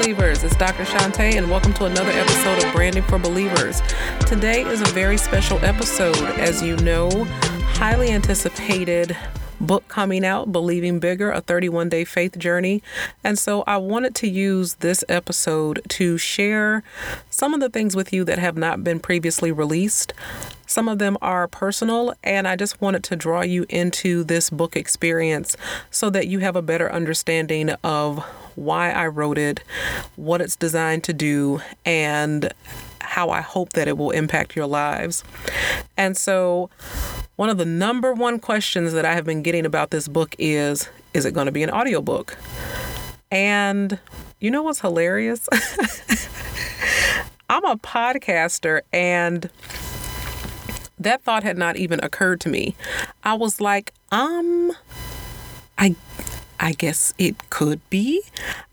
believers. It's Dr. Shantae, and welcome to another episode of Branding for Believers. Today is a very special episode. As you know, highly anticipated book coming out, Believing Bigger, a 31 day faith journey. And so I wanted to use this episode to share some of the things with you that have not been previously released. Some of them are personal, and I just wanted to draw you into this book experience so that you have a better understanding of why I wrote it, what it's designed to do, and how I hope that it will impact your lives. And so, one of the number one questions that I have been getting about this book is is it going to be an audiobook? And you know what's hilarious? I'm a podcaster and that thought had not even occurred to me. I was like, um I I guess it could be.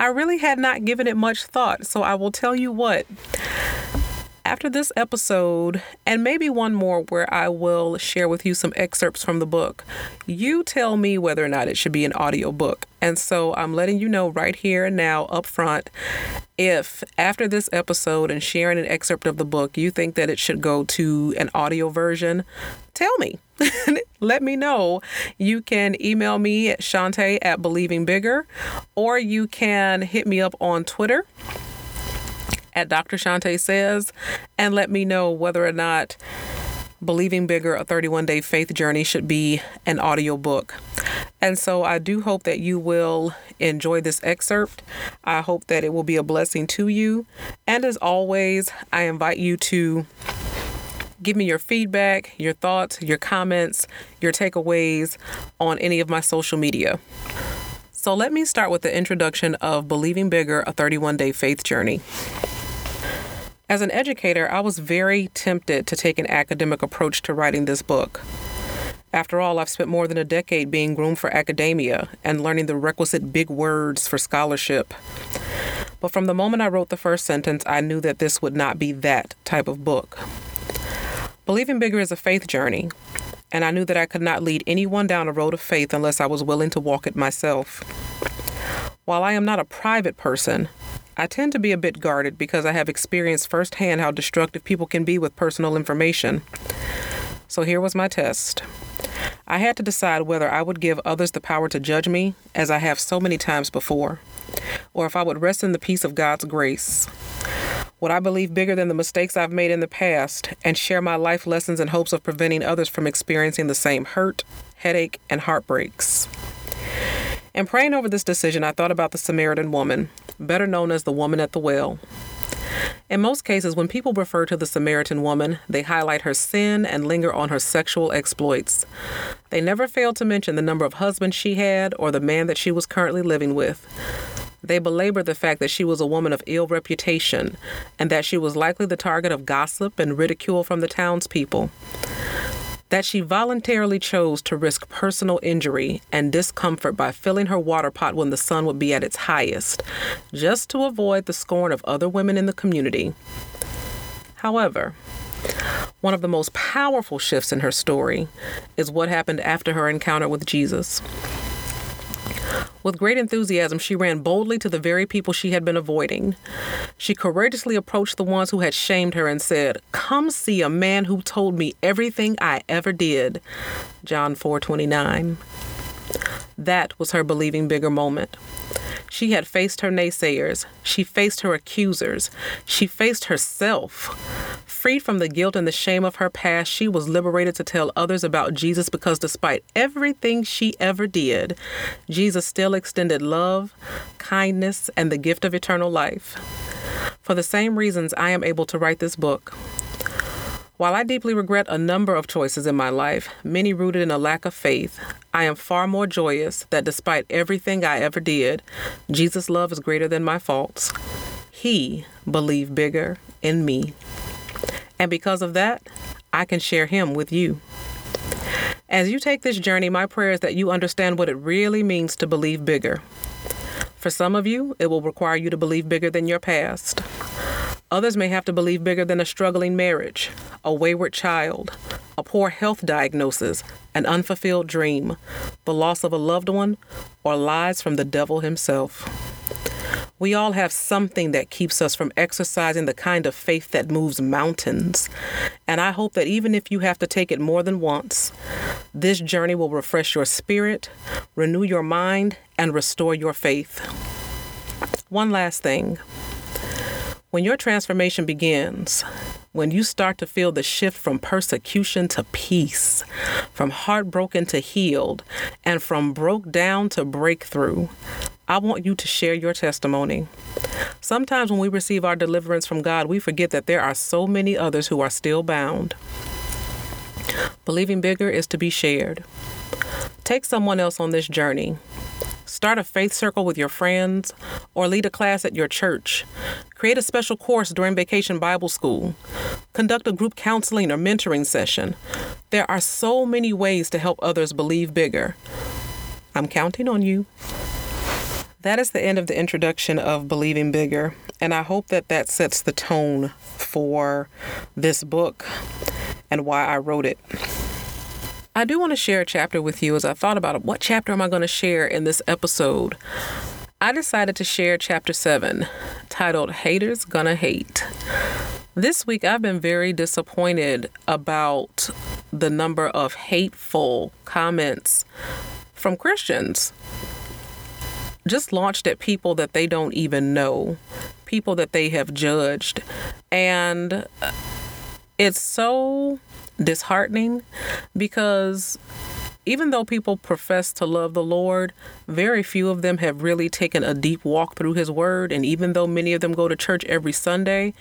I really had not given it much thought, so I will tell you what. After this episode, and maybe one more where I will share with you some excerpts from the book, you tell me whether or not it should be an audio book. And so I'm letting you know right here and now up front if after this episode and sharing an excerpt of the book, you think that it should go to an audio version, tell me. Let me know. You can email me at Shantae at Believing Bigger, or you can hit me up on Twitter at Dr. Shantae Says and let me know whether or not Believing Bigger, a 31 day faith journey, should be an audio book. And so I do hope that you will enjoy this excerpt. I hope that it will be a blessing to you. And as always, I invite you to give me your feedback, your thoughts, your comments, your takeaways on any of my social media. So let me start with the introduction of Believing Bigger, a 31 day faith journey. As an educator, I was very tempted to take an academic approach to writing this book. After all, I've spent more than a decade being groomed for academia and learning the requisite big words for scholarship. But from the moment I wrote the first sentence, I knew that this would not be that type of book. Believing Bigger is a faith journey, and I knew that I could not lead anyone down a road of faith unless I was willing to walk it myself. While I am not a private person, I tend to be a bit guarded because I have experienced firsthand how destructive people can be with personal information. So here was my test. I had to decide whether I would give others the power to judge me, as I have so many times before, or if I would rest in the peace of God's grace. Would I believe bigger than the mistakes I've made in the past and share my life lessons in hopes of preventing others from experiencing the same hurt, headache, and heartbreaks? In praying over this decision, I thought about the Samaritan woman, better known as the woman at the well. In most cases, when people refer to the Samaritan woman, they highlight her sin and linger on her sexual exploits. They never fail to mention the number of husbands she had or the man that she was currently living with. They belabor the fact that she was a woman of ill reputation and that she was likely the target of gossip and ridicule from the townspeople that she voluntarily chose to risk personal injury and discomfort by filling her water pot when the sun would be at its highest, just to avoid the scorn of other women in the community. However, one of the most powerful shifts in her story is what happened after her encounter with Jesus. With great enthusiasm, she ran boldly to the very people she had been avoiding. She courageously approached the ones who had shamed her and said, "Come see a man who told me everything I ever did." John 4:29. That was her believing bigger moment. She had faced her naysayers. She faced her accusers. She faced herself. Freed from the guilt and the shame of her past, she was liberated to tell others about Jesus because despite everything she ever did, Jesus still extended love, kindness, and the gift of eternal life. For the same reasons, I am able to write this book. While I deeply regret a number of choices in my life, many rooted in a lack of faith, I am far more joyous that despite everything I ever did, Jesus' love is greater than my faults. He believed bigger in me. And because of that, I can share Him with you. As you take this journey, my prayer is that you understand what it really means to believe bigger. For some of you, it will require you to believe bigger than your past. Others may have to believe bigger than a struggling marriage, a wayward child, a poor health diagnosis, an unfulfilled dream, the loss of a loved one, or lies from the devil himself. We all have something that keeps us from exercising the kind of faith that moves mountains. And I hope that even if you have to take it more than once, this journey will refresh your spirit, renew your mind, and restore your faith. One last thing. When your transformation begins, when you start to feel the shift from persecution to peace, from heartbroken to healed, and from broke down to breakthrough, I want you to share your testimony. Sometimes when we receive our deliverance from God, we forget that there are so many others who are still bound. Believing bigger is to be shared. Take someone else on this journey. Start a faith circle with your friends or lead a class at your church. Create a special course during vacation Bible school. Conduct a group counseling or mentoring session. There are so many ways to help others believe bigger. I'm counting on you. That is the end of the introduction of Believing Bigger, and I hope that that sets the tone for this book and why I wrote it. I do want to share a chapter with you as I thought about it. What chapter am I going to share in this episode? I decided to share chapter 7, titled Haters Gonna Hate. This week, I've been very disappointed about the number of hateful comments from Christians, just launched at people that they don't even know, people that they have judged. And uh, it's so disheartening because even though people profess to love the Lord, very few of them have really taken a deep walk through His Word. And even though many of them go to church every Sunday,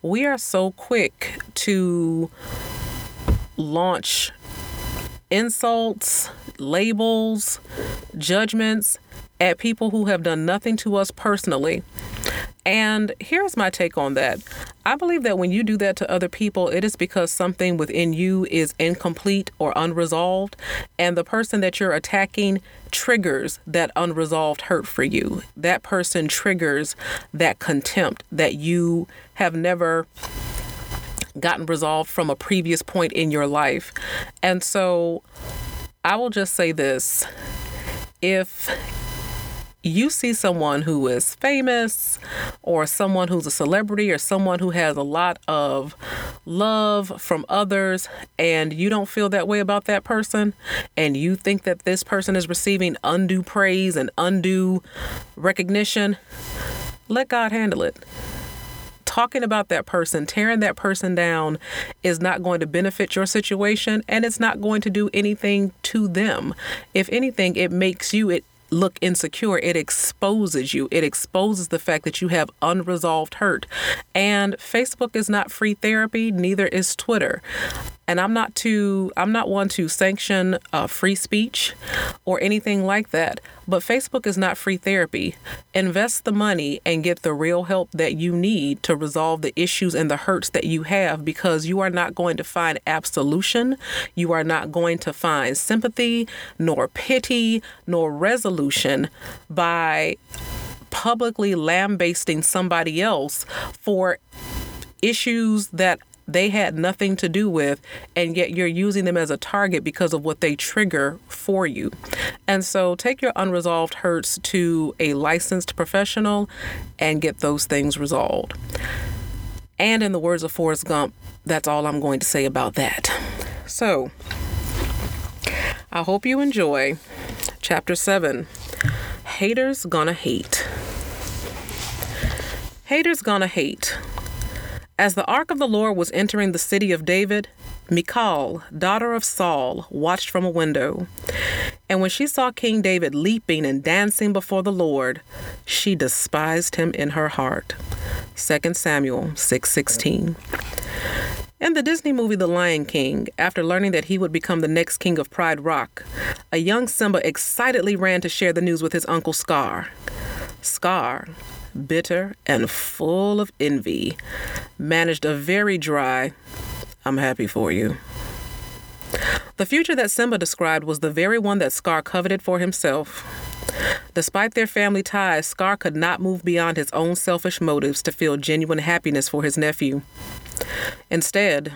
we are so quick to launch insults, labels, judgments at people who have done nothing to us personally. And here's my take on that. I believe that when you do that to other people, it is because something within you is incomplete or unresolved, and the person that you're attacking triggers that unresolved hurt for you. That person triggers that contempt that you have never gotten resolved from a previous point in your life. And so I will just say this if you see someone who is famous or someone who's a celebrity or someone who has a lot of love from others and you don't feel that way about that person and you think that this person is receiving undue praise and undue recognition, let God handle it talking about that person, tearing that person down, is not going to benefit your situation and it's not going to do anything to them. If anything, it makes you, it look insecure, it exposes you. It exposes the fact that you have unresolved hurt. And Facebook is not free therapy, neither is Twitter. And I'm not to I'm not one to sanction uh, free speech or anything like that. But Facebook is not free therapy. Invest the money and get the real help that you need to resolve the issues and the hurts that you have because you are not going to find absolution. You are not going to find sympathy, nor pity, nor resolution by publicly lambasting somebody else for issues that they had nothing to do with, and yet you're using them as a target because of what they trigger for you. And so take your unresolved hurts to a licensed professional and get those things resolved. And in the words of Forrest Gump, that's all I'm going to say about that. So, I hope you enjoy chapter 7 Haters Gonna Hate. Haters Gonna Hate. As the ark of the Lord was entering the city of David, Michal, daughter of Saul, watched from a window. And when she saw King David leaping and dancing before the Lord, she despised him in her heart. 2 Samuel 6:16. In the Disney movie The Lion King, after learning that he would become the next king of Pride Rock, a young Simba excitedly ran to share the news with his uncle Scar. Scar, bitter and full of envy, managed a very dry, I'm happy for you. The future that Simba described was the very one that Scar coveted for himself. Despite their family ties, Scar could not move beyond his own selfish motives to feel genuine happiness for his nephew. Instead,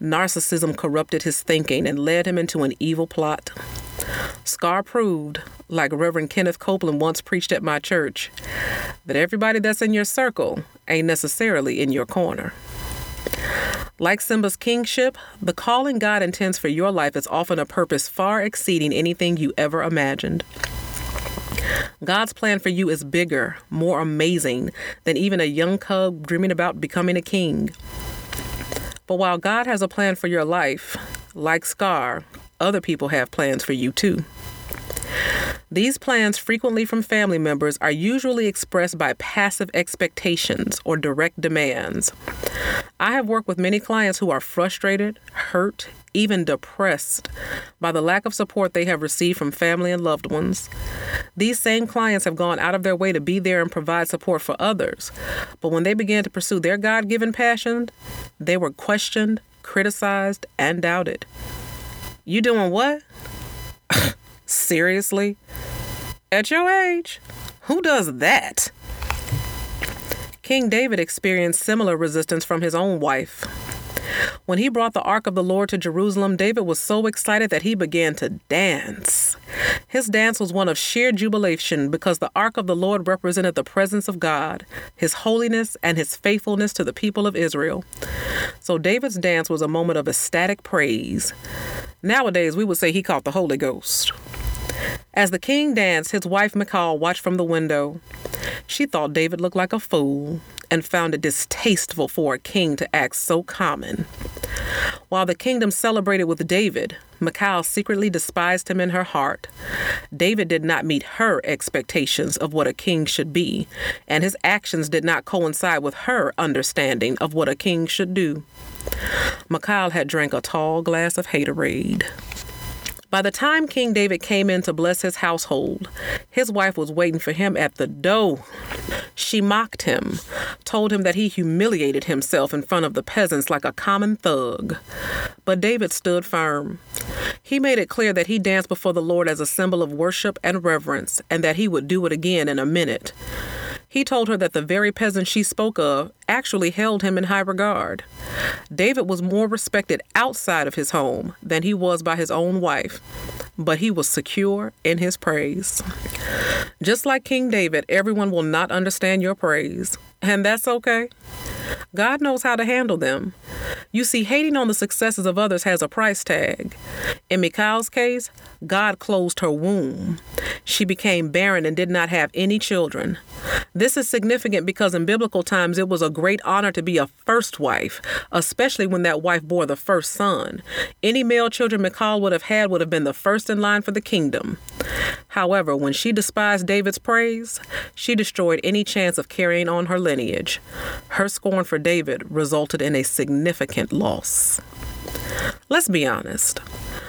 narcissism corrupted his thinking and led him into an evil plot. Scar proved, like Reverend Kenneth Copeland once preached at my church, that everybody that's in your circle ain't necessarily in your corner. Like Simba's kingship, the calling God intends for your life is often a purpose far exceeding anything you ever imagined. God's plan for you is bigger, more amazing than even a young cub dreaming about becoming a king. But while God has a plan for your life, like Scar, other people have plans for you too. These plans, frequently from family members, are usually expressed by passive expectations or direct demands. I have worked with many clients who are frustrated, hurt, even depressed by the lack of support they have received from family and loved ones. These same clients have gone out of their way to be there and provide support for others. But when they began to pursue their God given passion, they were questioned, criticized, and doubted. You doing what? Seriously? At your age? Who does that? King David experienced similar resistance from his own wife. When he brought the ark of the Lord to Jerusalem, David was so excited that he began to dance. His dance was one of sheer jubilation because the ark of the Lord represented the presence of God, his holiness, and his faithfulness to the people of Israel. So David's dance was a moment of ecstatic praise. Nowadays, we would say he caught the Holy Ghost. As the king danced, his wife Michal watched from the window. She thought David looked like a fool and found it distasteful for a king to act so common. While the kingdom celebrated with David, Michal secretly despised him in her heart. David did not meet her expectations of what a king should be, and his actions did not coincide with her understanding of what a king should do. Michal had drank a tall glass of haterade. By the time King David came in to bless his household, his wife was waiting for him at the door. She mocked him, told him that he humiliated himself in front of the peasants like a common thug. But David stood firm. He made it clear that he danced before the Lord as a symbol of worship and reverence, and that he would do it again in a minute. He told her that the very peasant she spoke of actually held him in high regard. David was more respected outside of his home than he was by his own wife, but he was secure in his praise. Just like King David, everyone will not understand your praise, and that's okay. God knows how to handle them. You see, hating on the successes of others has a price tag. In Michal's case, God closed her womb. She became barren and did not have any children. This is significant because in biblical times it was a great honor to be a first wife, especially when that wife bore the first son. Any male children Michal would have had would have been the first in line for the kingdom. However, when she despised David's praise, she destroyed any chance of carrying on her lineage. Her scorn for David resulted in a significant loss. Let's be honest.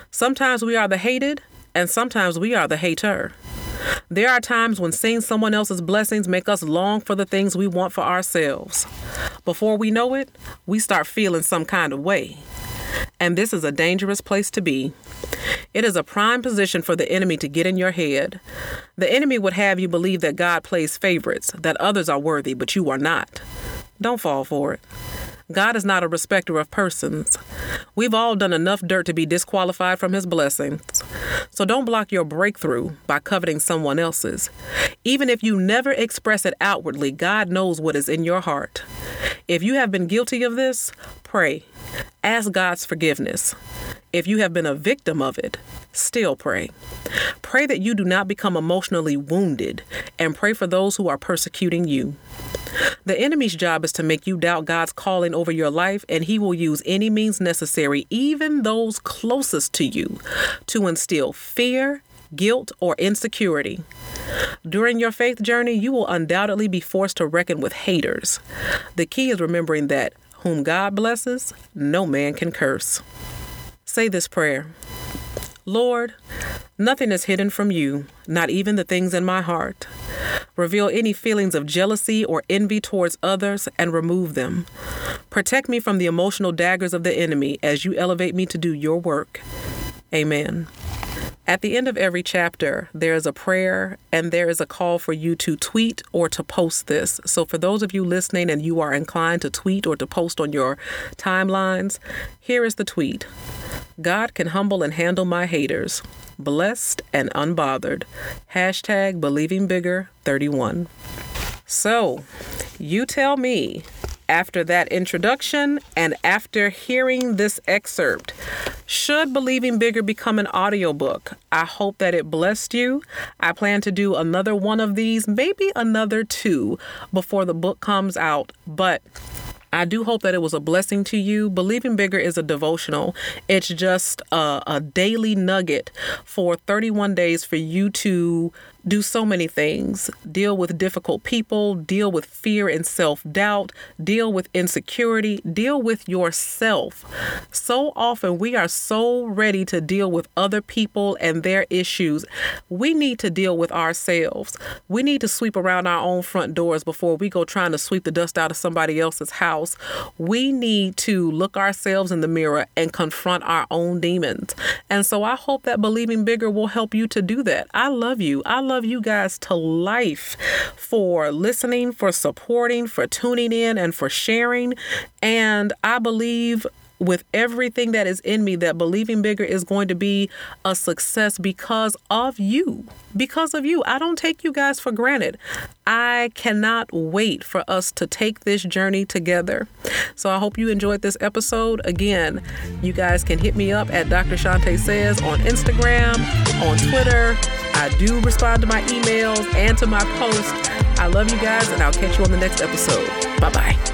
Sometimes we are the hated, and sometimes we are the hater. There are times when seeing someone else's blessings make us long for the things we want for ourselves. Before we know it, we start feeling some kind of way. And this is a dangerous place to be. It is a prime position for the enemy to get in your head. The enemy would have you believe that God plays favorites, that others are worthy, but you are not. Don't fall for it. God is not a respecter of persons. We've all done enough dirt to be disqualified from his blessings. So don't block your breakthrough by coveting someone else's. Even if you never express it outwardly, God knows what is in your heart. If you have been guilty of this, pray. Ask God's forgiveness. If you have been a victim of it, still pray. Pray that you do not become emotionally wounded and pray for those who are persecuting you. The enemy's job is to make you doubt God's calling over your life, and he will use any means necessary, even those closest to you, to instill fear, guilt, or insecurity. During your faith journey, you will undoubtedly be forced to reckon with haters. The key is remembering that whom God blesses, no man can curse. Say this prayer Lord, nothing is hidden from you, not even the things in my heart. Reveal any feelings of jealousy or envy towards others and remove them. Protect me from the emotional daggers of the enemy as you elevate me to do your work. Amen. At the end of every chapter, there is a prayer and there is a call for you to tweet or to post this. So, for those of you listening and you are inclined to tweet or to post on your timelines, here is the tweet God can humble and handle my haters. Blessed and unbothered. Hashtag believing bigger 31. So, you tell me after that introduction and after hearing this excerpt, should Believing Bigger become an audiobook? I hope that it blessed you. I plan to do another one of these, maybe another two before the book comes out, but I do hope that it was a blessing to you. Believing Bigger is a devotional. It's just a, a, daily nugget for 31 days for you to do so many things deal with difficult people, deal with fear and self doubt, deal with insecurity, deal with yourself. So often we are so ready to deal with other people and their issues. We need to deal with ourselves. We need to sweep around our own front doors before we go trying to sweep the dust out of somebody else's house. We need to look ourselves in the mirror and confront our own demons. And so I hope that believing bigger will help you to do that. I love you. I love love you guys to life for listening, for supporting, for tuning in, and for sharing. And I believe with everything that is in me that believing bigger is going to be a success because of you. Because of you. I don't take you guys for granted. I cannot wait for us to take this journey together. So I hope you enjoyed this episode. Again, you guys can hit me up at Dr. Shante Says on Instagram, on Twitter. I do respond to my emails and to my posts. I love you guys, and I'll catch you on the next episode. Bye bye.